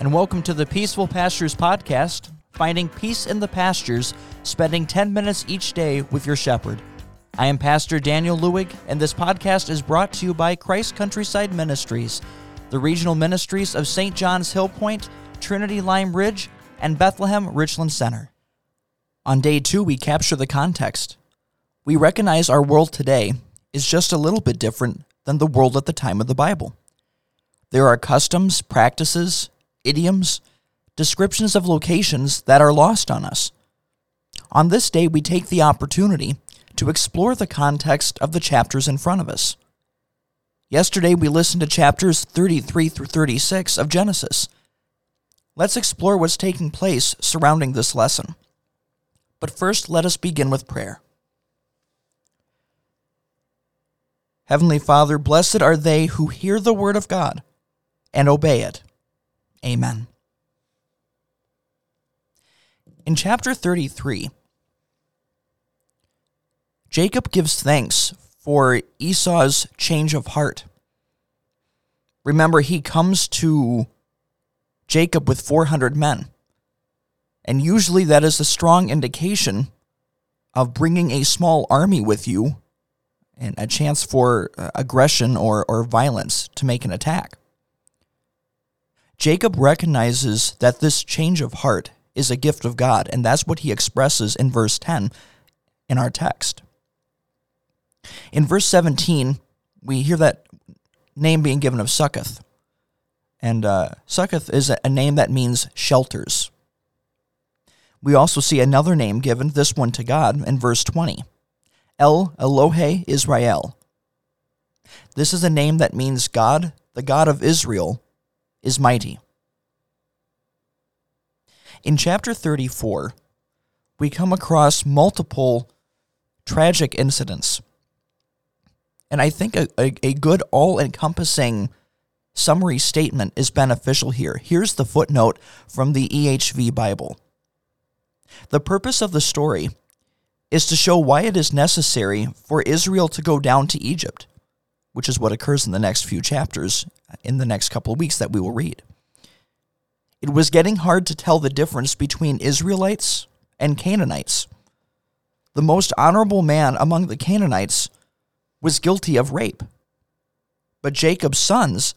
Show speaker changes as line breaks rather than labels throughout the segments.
and welcome to the Peaceful Pastures Podcast, finding peace in the pastures, spending 10 minutes each day with your shepherd. I am Pastor Daniel Lewig, and this podcast is brought to you by Christ Countryside Ministries, the regional ministries of St. John's Hill Point, Trinity Lime Ridge, and Bethlehem Richland Center. On day two, we capture the context. We recognize our world today is just a little bit different than the world at the time of the Bible. There are customs, practices, idioms, descriptions of locations that are lost on us. On this day, we take the opportunity to explore the context of the chapters in front of us. Yesterday, we listened to chapters 33 through 36 of Genesis. Let's explore what's taking place surrounding this lesson. But first, let us begin with prayer. Heavenly Father, blessed are they who hear the word of God and obey it. Amen. In chapter 33, Jacob gives thanks for Esau's change of heart. Remember, he comes to Jacob with 400 men. And usually that is a strong indication of bringing a small army with you and a chance for uh, aggression or, or violence to make an attack. Jacob recognizes that this change of heart is a gift of God, and that's what he expresses in verse 10 in our text. In verse 17, we hear that name being given of Succoth. And uh, Succoth is a name that means shelters. We also see another name given, this one to God, in verse 20 El Elohe Israel. This is a name that means God, the God of Israel, is mighty. In chapter 34, we come across multiple tragic incidents. And I think a, a, a good all encompassing summary statement is beneficial here. Here's the footnote from the EHV Bible. The purpose of the story is to show why it is necessary for Israel to go down to Egypt which is what occurs in the next few chapters in the next couple of weeks that we will read. It was getting hard to tell the difference between Israelites and Canaanites. The most honorable man among the Canaanites was guilty of rape, but Jacob's sons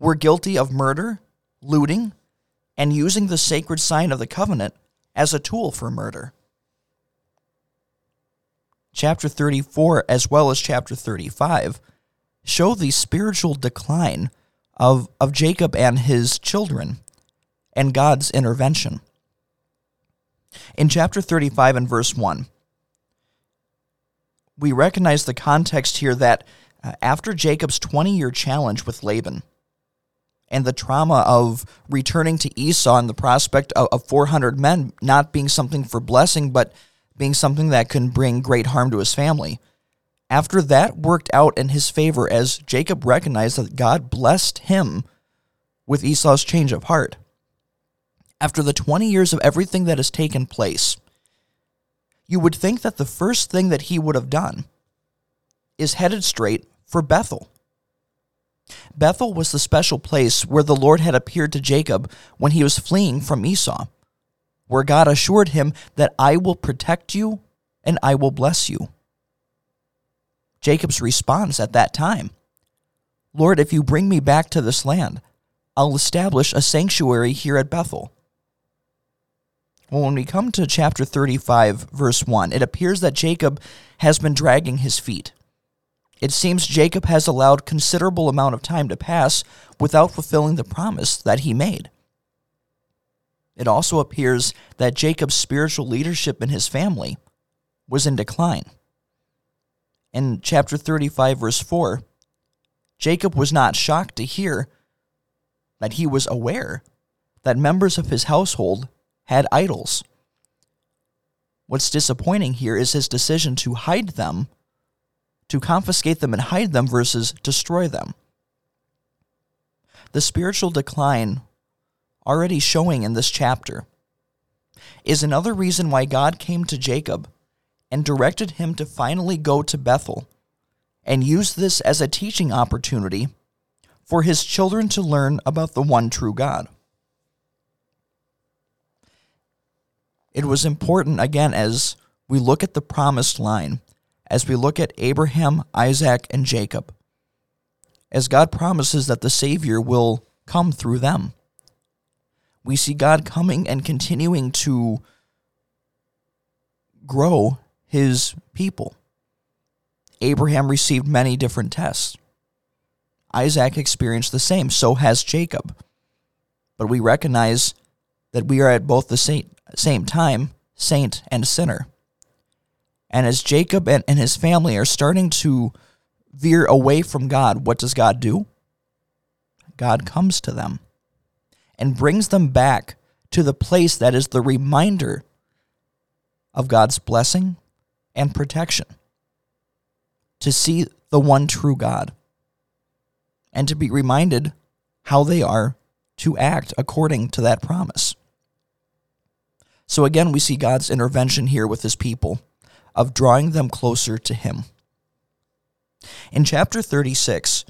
were guilty of murder, looting, and using the sacred sign of the covenant as a tool for murder. Chapter 34, as well as chapter 35, show the spiritual decline of, of Jacob and his children and God's intervention. In chapter 35 and verse 1, we recognize the context here that uh, after Jacob's 20 year challenge with Laban and the trauma of returning to Esau and the prospect of, of 400 men not being something for blessing, but being something that can bring great harm to his family, after that worked out in his favor, as Jacob recognized that God blessed him with Esau's change of heart. After the 20 years of everything that has taken place, you would think that the first thing that he would have done is headed straight for Bethel. Bethel was the special place where the Lord had appeared to Jacob when he was fleeing from Esau, where God assured him that I will protect you and I will bless you. Jacob's response at that time Lord, if you bring me back to this land, I'll establish a sanctuary here at Bethel. Well, when we come to chapter 35, verse 1, it appears that Jacob has been dragging his feet. It seems Jacob has allowed considerable amount of time to pass without fulfilling the promise that he made. It also appears that Jacob's spiritual leadership in his family was in decline in chapter 35, verse 4, Jacob was not shocked to hear that he was aware that members of his household had idols. What's disappointing here is his decision to hide them, to confiscate them and hide them versus destroy them. The spiritual decline already showing in this chapter is another reason why God came to Jacob and directed him to finally go to Bethel and use this as a teaching opportunity for his children to learn about the one true God. it was important, again, as we look at the promised line, as we look at Abraham, Isaac, and Jacob, as God promises that the Savior will come through them. We see God coming and continuing to grow his people. Abraham received many different tests. Isaac experienced the same, so has Jacob. But we recognize that we are at both the same, time saint and sinner. And as Jacob and, and his family are starting to veer away from God, what does God do? God comes to them and brings them back to the place that is the reminder of God's blessing and protection. To see the one true God and to be reminded how they are to act according to that promise. So again, we see God's intervention here with his people of drawing them closer to him. In chapter 36,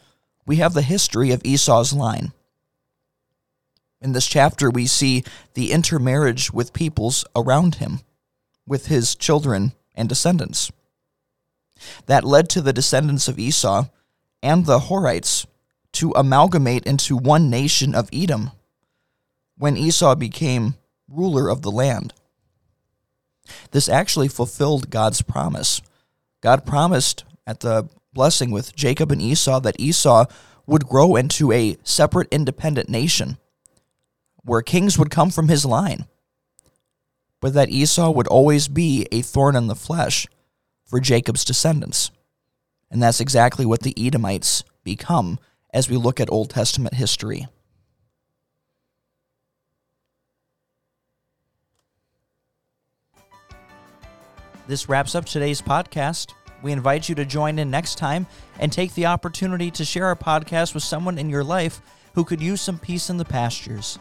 we have the history of Esau's line. In this chapter, we see the intermarriage with peoples around him, with his children and descendants. That led to the descendants of Esau and the Horites to amalgamate into one nation of Edom when Esau became ruler of the land. This actually fulfilled God's promise. God promised at the blessing with Jacob and Esau that Esau would grow into a separate independent nation where kings would come from his line, but that Esau would always be a thorn in the flesh for Jacob's descendants. And that's exactly what the Edomites become as we look at Old Testament history. This wraps up today's podcast. We invite you to join in next time and take the opportunity to share our podcast with someone in your life who could use some peace in the pastures.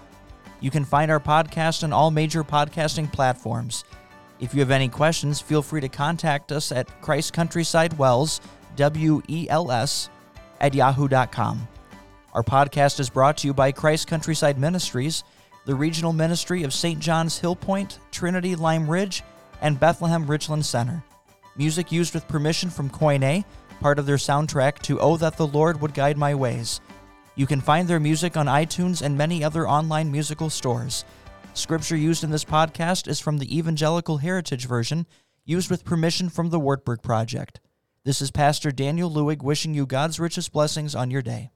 You can find our podcast on all major podcasting platforms. If you have any questions, feel free to contact us at Christ Countryside Wells, W E L S, at yahoo.com. Our podcast is brought to you by Christ Countryside Ministries, the regional ministry of St. John's Hill Point, Trinity Lime Ridge, and Bethlehem Richland Center. Music used with permission from Koine, part of their soundtrack to Oh That the Lord Would Guide My Ways. You can find their music on iTunes and many other online musical stores. Scripture used in this podcast is from the Evangelical Heritage Version, used with permission from the Wartburg Project. This is Pastor Daniel Lewig wishing you God's richest blessings on your day.